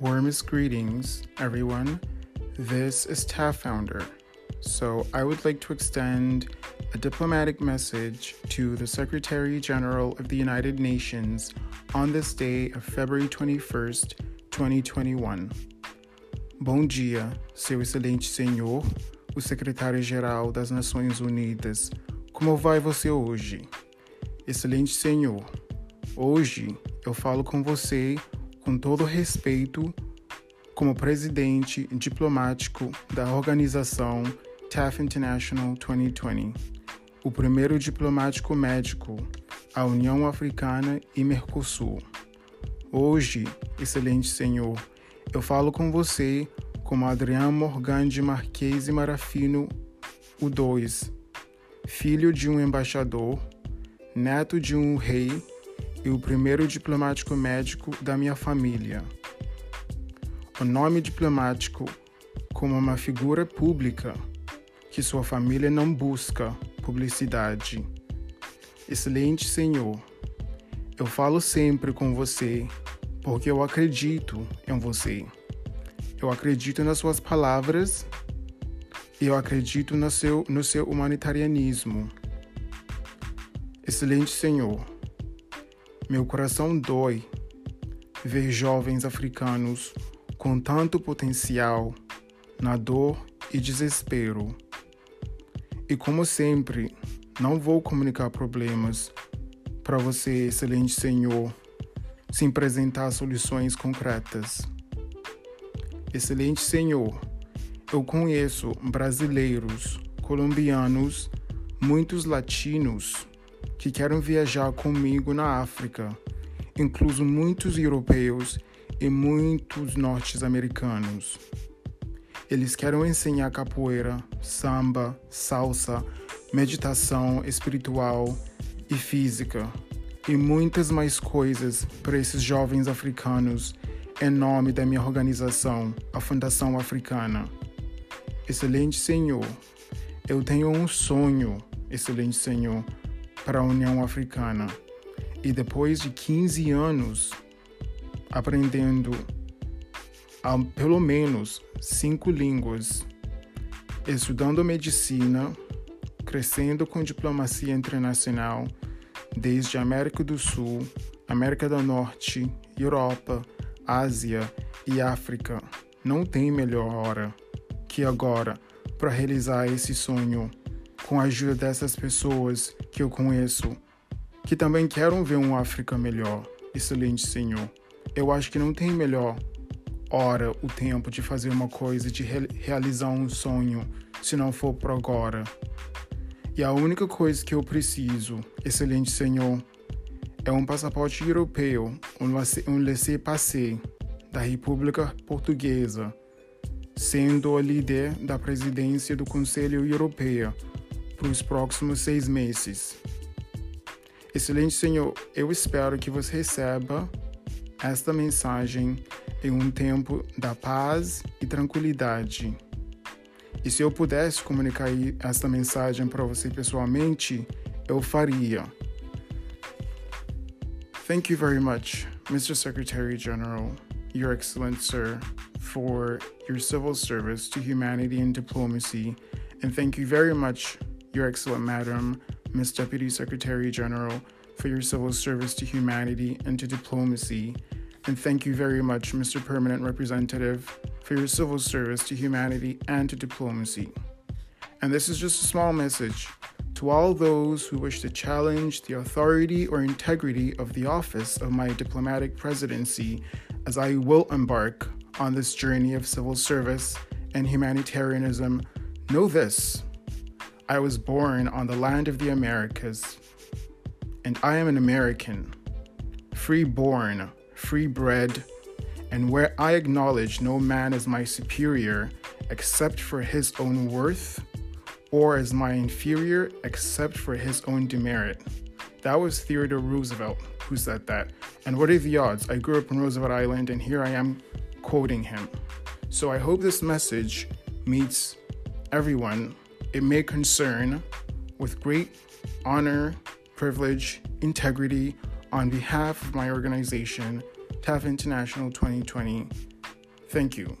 Warmest greetings, everyone. This is TAF Founder. So, I would like to extend a diplomatic message to the Secretary General of the United Nations on this day of February 21st, 2021. Bom dia, seu excelente senhor, o secretário-geral das Nações Unidas. Como vai você hoje? Excelente senhor, hoje eu falo com você com todo respeito, como presidente diplomático da organização TAF International 2020, o primeiro diplomático médico à União Africana e Mercosul. Hoje, excelente senhor, eu falo com você como Adriano Morgan de Marquês e Marafino, o 2, filho de um embaixador, neto de um rei e o primeiro diplomático médico da minha família. O nome diplomático como uma figura pública que sua família não busca publicidade. Excelente Senhor, eu falo sempre com você porque eu acredito em você. Eu acredito nas suas palavras e eu acredito no seu, no seu humanitarianismo. Excelente Senhor, meu coração dói ver jovens africanos com tanto potencial na dor e desespero. E como sempre, não vou comunicar problemas para você, excelente Senhor, sem apresentar soluções concretas. Excelente Senhor, eu conheço brasileiros, colombianos, muitos latinos que querem viajar comigo na África, incluso muitos europeus e muitos norte-americanos. Eles querem ensinar capoeira, samba, salsa, meditação espiritual e física e muitas mais coisas para esses jovens africanos em nome da minha organização, a Fundação Africana. Excelente Senhor, eu tenho um sonho, excelente Senhor, para a União Africana. E depois de 15 anos aprendendo a, pelo menos cinco línguas, estudando medicina, crescendo com diplomacia internacional, desde América do Sul, América do Norte, Europa, Ásia e África, não tem melhor hora que agora para realizar esse sonho com a ajuda dessas pessoas que eu conheço, que também querem ver uma África melhor. Excelente Senhor. Eu acho que não tem melhor hora, o tempo de fazer uma coisa, de re realizar um sonho, se não for por agora. E a única coisa que eu preciso, excelente Senhor, é um passaporte europeu, um laissez-passer da República Portuguesa, sendo a líder da presidência do Conselho Europeu para os próximos seis meses. Excelente Senhor, eu espero que você receba esta mensagem em um tempo da paz e tranquilidade. E se eu pudesse comunicar esta mensagem para você pessoalmente, eu faria. Thank you very much, Mr. Secretary General, Your Excellent Sir, for your civil service to humanity and diplomacy, and thank you very much Your Excellent Madam, Miss Deputy Secretary General, for your civil service to humanity and to diplomacy. And thank you very much, Mr. Permanent Representative, for your civil service to humanity and to diplomacy. And this is just a small message to all those who wish to challenge the authority or integrity of the office of my diplomatic presidency as I will embark on this journey of civil service and humanitarianism. Know this I was born on the land of the Americas, and I am an American, free born, free bred, and where I acknowledge no man as my superior except for his own worth, or as my inferior except for his own demerit. That was Theodore Roosevelt who said that. And what are the odds? I grew up in Roosevelt Island, and here I am quoting him. So I hope this message meets everyone it may concern with great honor, privilege, integrity on behalf of my organization, TAF International 2020. Thank you.